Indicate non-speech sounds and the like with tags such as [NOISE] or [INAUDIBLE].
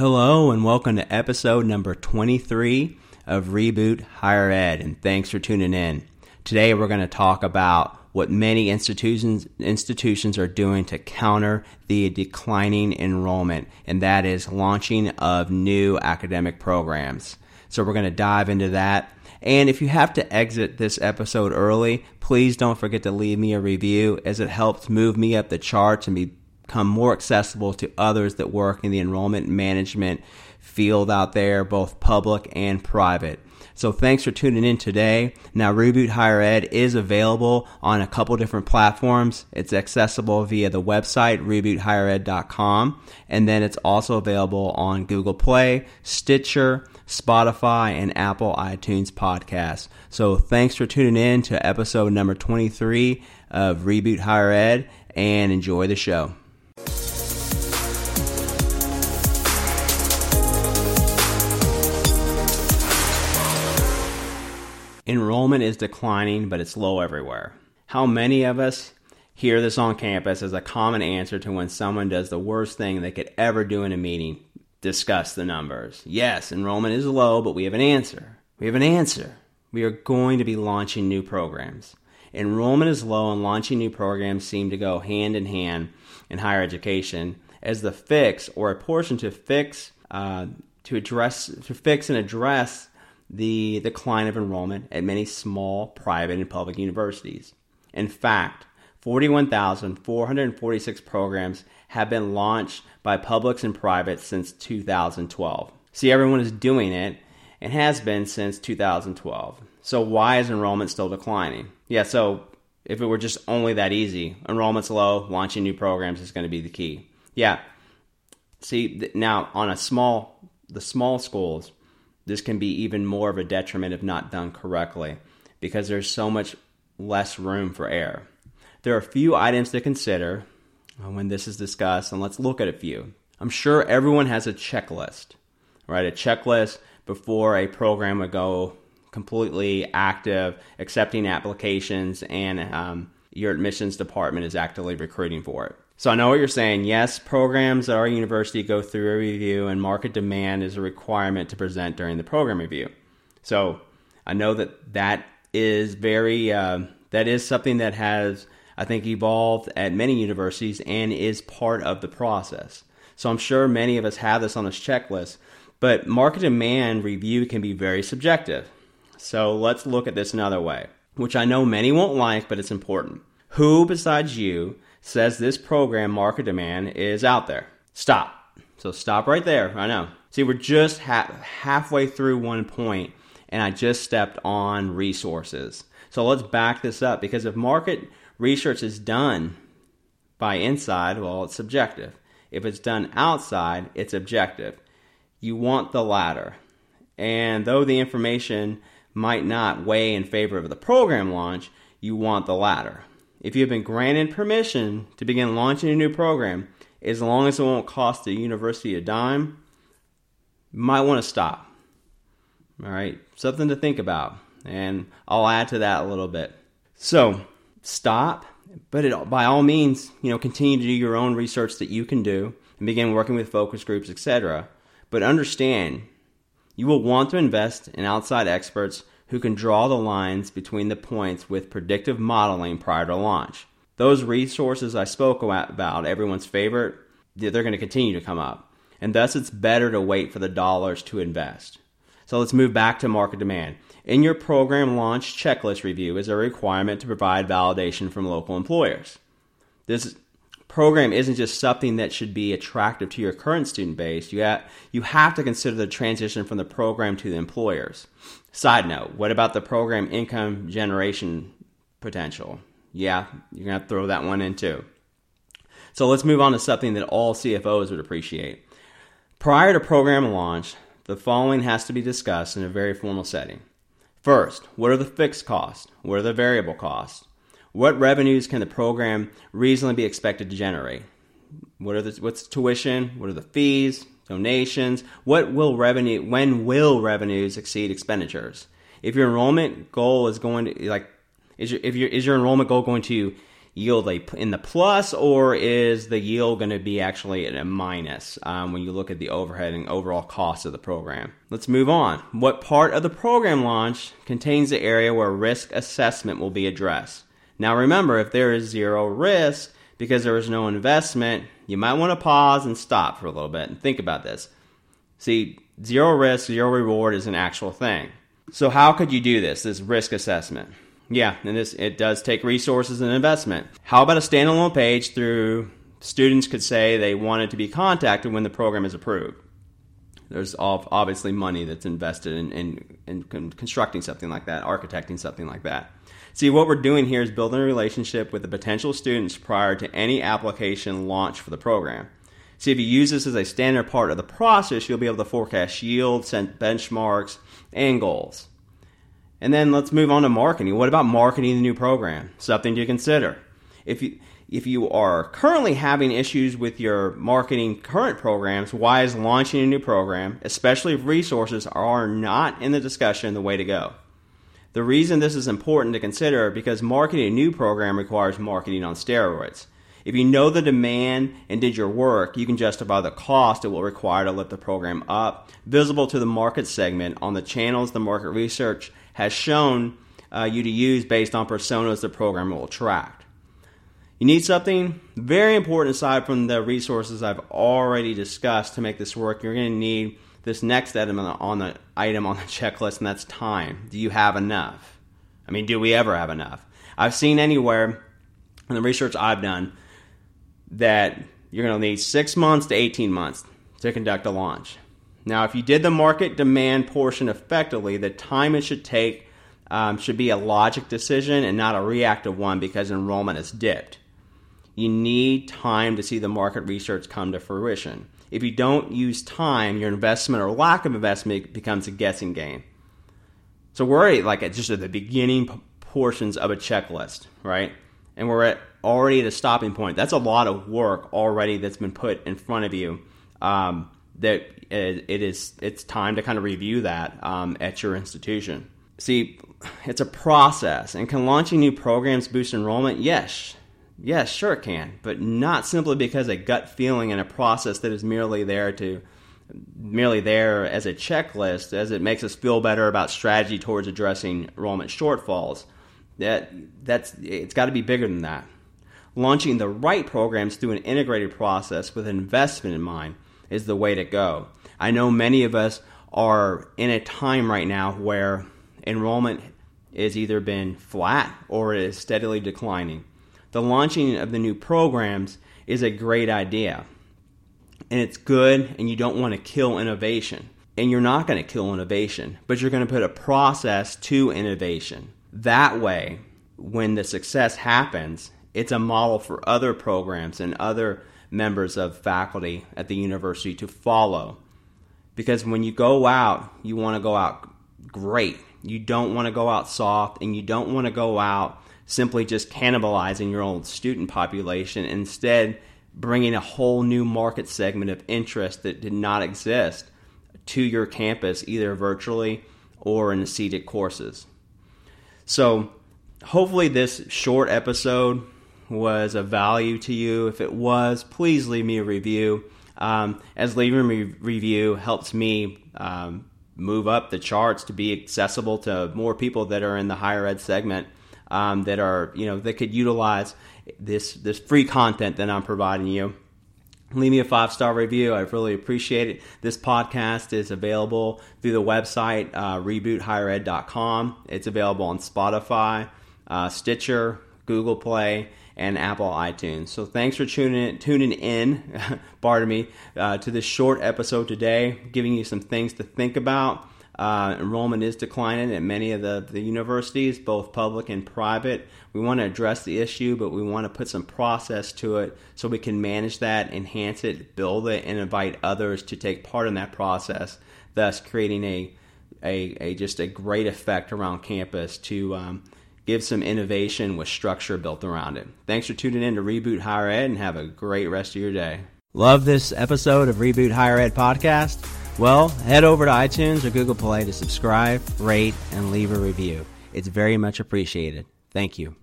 Hello, and welcome to episode number 23 of Reboot Higher Ed, and thanks for tuning in. Today, we're going to talk about what many institutions institutions are doing to counter the declining enrollment, and that is launching of new academic programs. So we're going to dive into that. And if you have to exit this episode early, please don't forget to leave me a review as it helps move me up the charts and become more accessible to others that work in the enrollment management field out there, both public and private. So thanks for tuning in today. Now, Reboot Higher Ed is available on a couple different platforms. It's accessible via the website, reboothighered.com, and then it's also available on Google Play, Stitcher, Spotify, and Apple iTunes podcasts. So thanks for tuning in to episode number 23 of Reboot Higher Ed, and enjoy the show. Enrollment is declining, but it's low everywhere. How many of us hear this on campus as a common answer to when someone does the worst thing they could ever do in a meeting? Discuss the numbers. Yes, enrollment is low, but we have an answer. We have an answer. We are going to be launching new programs. Enrollment is low, and launching new programs seem to go hand in hand in higher education as the fix or a portion to fix uh, to address to fix and address the decline of enrollment at many small private and public universities. In fact, 41,446 programs have been launched by publics and privates since 2012. See, everyone is doing it and has been since 2012. So, why is enrollment still declining? Yeah, so if it were just only that easy, enrollment's low, launching new programs is going to be the key. Yeah. See, now on a small, the small schools, this can be even more of a detriment if not done correctly because there's so much less room for error. There are a few items to consider when this is discussed, and let's look at a few. I'm sure everyone has a checklist, right? A checklist before a program would go completely active, accepting applications, and um, your admissions department is actively recruiting for it. So I know what you're saying. Yes, programs at our university go through a review, and market demand is a requirement to present during the program review. So I know that that is very uh, that is something that has I think evolved at many universities and is part of the process. So I'm sure many of us have this on this checklist, but market demand review can be very subjective. So let's look at this another way, which I know many won't like, but it's important. Who besides you says this program market demand is out there. Stop. So stop right there. I know. See, we're just ha- halfway through one point, and I just stepped on resources. So let's back this up because if market research is done by inside, well, it's subjective. If it's done outside, it's objective. You want the latter. And though the information might not weigh in favor of the program launch, you want the latter. If you have been granted permission to begin launching a new program, as long as it won't cost the university a dime, might want to stop. All right, something to think about. And I'll add to that a little bit. So, stop, but it, by all means, you know, continue to do your own research that you can do and begin working with focus groups, etc. But understand, you will want to invest in outside experts who can draw the lines between the points with predictive modeling prior to launch. Those resources I spoke about, everyone's favorite, they're going to continue to come up. And thus, it's better to wait for the dollars to invest. So let's move back to market demand. In your program launch checklist review is a requirement to provide validation from local employers. This program isn't just something that should be attractive to your current student base. You you have to consider the transition from the program to the employers. Side note, what about the program income generation potential? Yeah, you're going to, throw that one in too. So let's move on to something that all CFOs would appreciate. Prior to program launch, the following has to be discussed in a very formal setting. First, what are the fixed costs? What are the variable costs? What revenues can the program reasonably be expected to generate? What are the what's the tuition? What are the fees? Donations? What will revenue? When will revenues exceed expenditures? If your enrollment goal is going to like, is your if your is your enrollment goal going to yield a, in the plus, or is the yield going to be actually at a minus um, when you look at the overhead and overall cost of the program? Let's move on. What part of the program launch contains the area where risk assessment will be addressed? Now, remember, if there is zero risk because there is no investment, you might want to pause and stop for a little bit and think about this. See, zero risk, zero reward is an actual thing. So, how could you do this, this risk assessment? Yeah, and this it does take resources and investment. How about a standalone page through students could say they wanted to be contacted when the program is approved? There's obviously money that's invested in, in, in constructing something like that, architecting something like that. See, what we're doing here is building a relationship with the potential students prior to any application launch for the program. See, if you use this as a standard part of the process, you'll be able to forecast yield, set benchmarks, and goals. And then let's move on to marketing. What about marketing the new program? Something to consider. If you if you are currently having issues with your marketing current programs, why is launching a new program, especially if resources are not in the discussion, the way to go? The reason this is important to consider because marketing a new program requires marketing on steroids. If you know the demand and did your work, you can justify the cost it will require to lift the program up, visible to the market segment on the channels the market research has shown uh, you to use based on personas the program will attract. You need something very important aside from the resources I've already discussed to make this work. You're going to need this next item on the, on the item on the [LAUGHS] checklist, and that's time. Do you have enough? I mean, do we ever have enough? I've seen anywhere in the research I've done that you're going to need six months to 18 months to conduct a launch. Now, if you did the market demand portion effectively, the time it should take um, should be a logic decision and not a reactive one because enrollment has dipped. You need time to see the market research come to fruition. If you don't use time, your investment or lack of investment becomes a guessing game. So we're already like at just at the beginning portions of a checklist, right? And we're at already at a stopping point. That's a lot of work already that's been put in front of you. Um, that it is it's time to kind of review that um, at your institution. See, it's a process, and can launching new programs boost enrollment? Yes, yes, sure it can, but not simply because a gut feeling and a process that is merely there to merely there as a checklist, as it makes us feel better about strategy towards addressing enrollment shortfalls. That that's it's got to be bigger than that. Launching the right programs through an integrated process with investment in mind is the way to go. I know many of us are in a time right now where enrollment has either been flat or is steadily declining. The launching of the new programs is a great idea. And it's good, and you don't want to kill innovation. And you're not going to kill innovation, but you're going to put a process to innovation. That way, when the success happens, it's a model for other programs and other members of faculty at the university to follow. Because when you go out, you want to go out great. You don't want to go out soft, and you don't want to go out simply just cannibalizing your old student population. Instead, bringing a whole new market segment of interest that did not exist to your campus, either virtually or in the seated courses. So, hopefully, this short episode was of value to you. If it was, please leave me a review. Um, as leaving a re- review helps me um, move up the charts to be accessible to more people that are in the higher ed segment um, that are you know that could utilize this this free content that I'm providing you. Leave me a five star review. I really appreciate it. This podcast is available through the website uh, reboothighered.com. It's available on Spotify, uh, Stitcher, Google Play, and Apple iTunes. So thanks for tuning in, tuning in, [LAUGHS] pardon me, uh, to this short episode today, giving you some things to think about. Uh, enrollment is declining at many of the, the universities, both public and private. We want to address the issue, but we want to put some process to it so we can manage that, enhance it, build it, and invite others to take part in that process, thus creating a, a, a just a great effect around campus to um, give some innovation with structure built around it. Thanks for tuning in to Reboot Higher Ed and have a great rest of your day. Love this episode of Reboot Higher Ed podcast? Well, head over to iTunes or Google Play to subscribe, rate, and leave a review. It's very much appreciated. Thank you.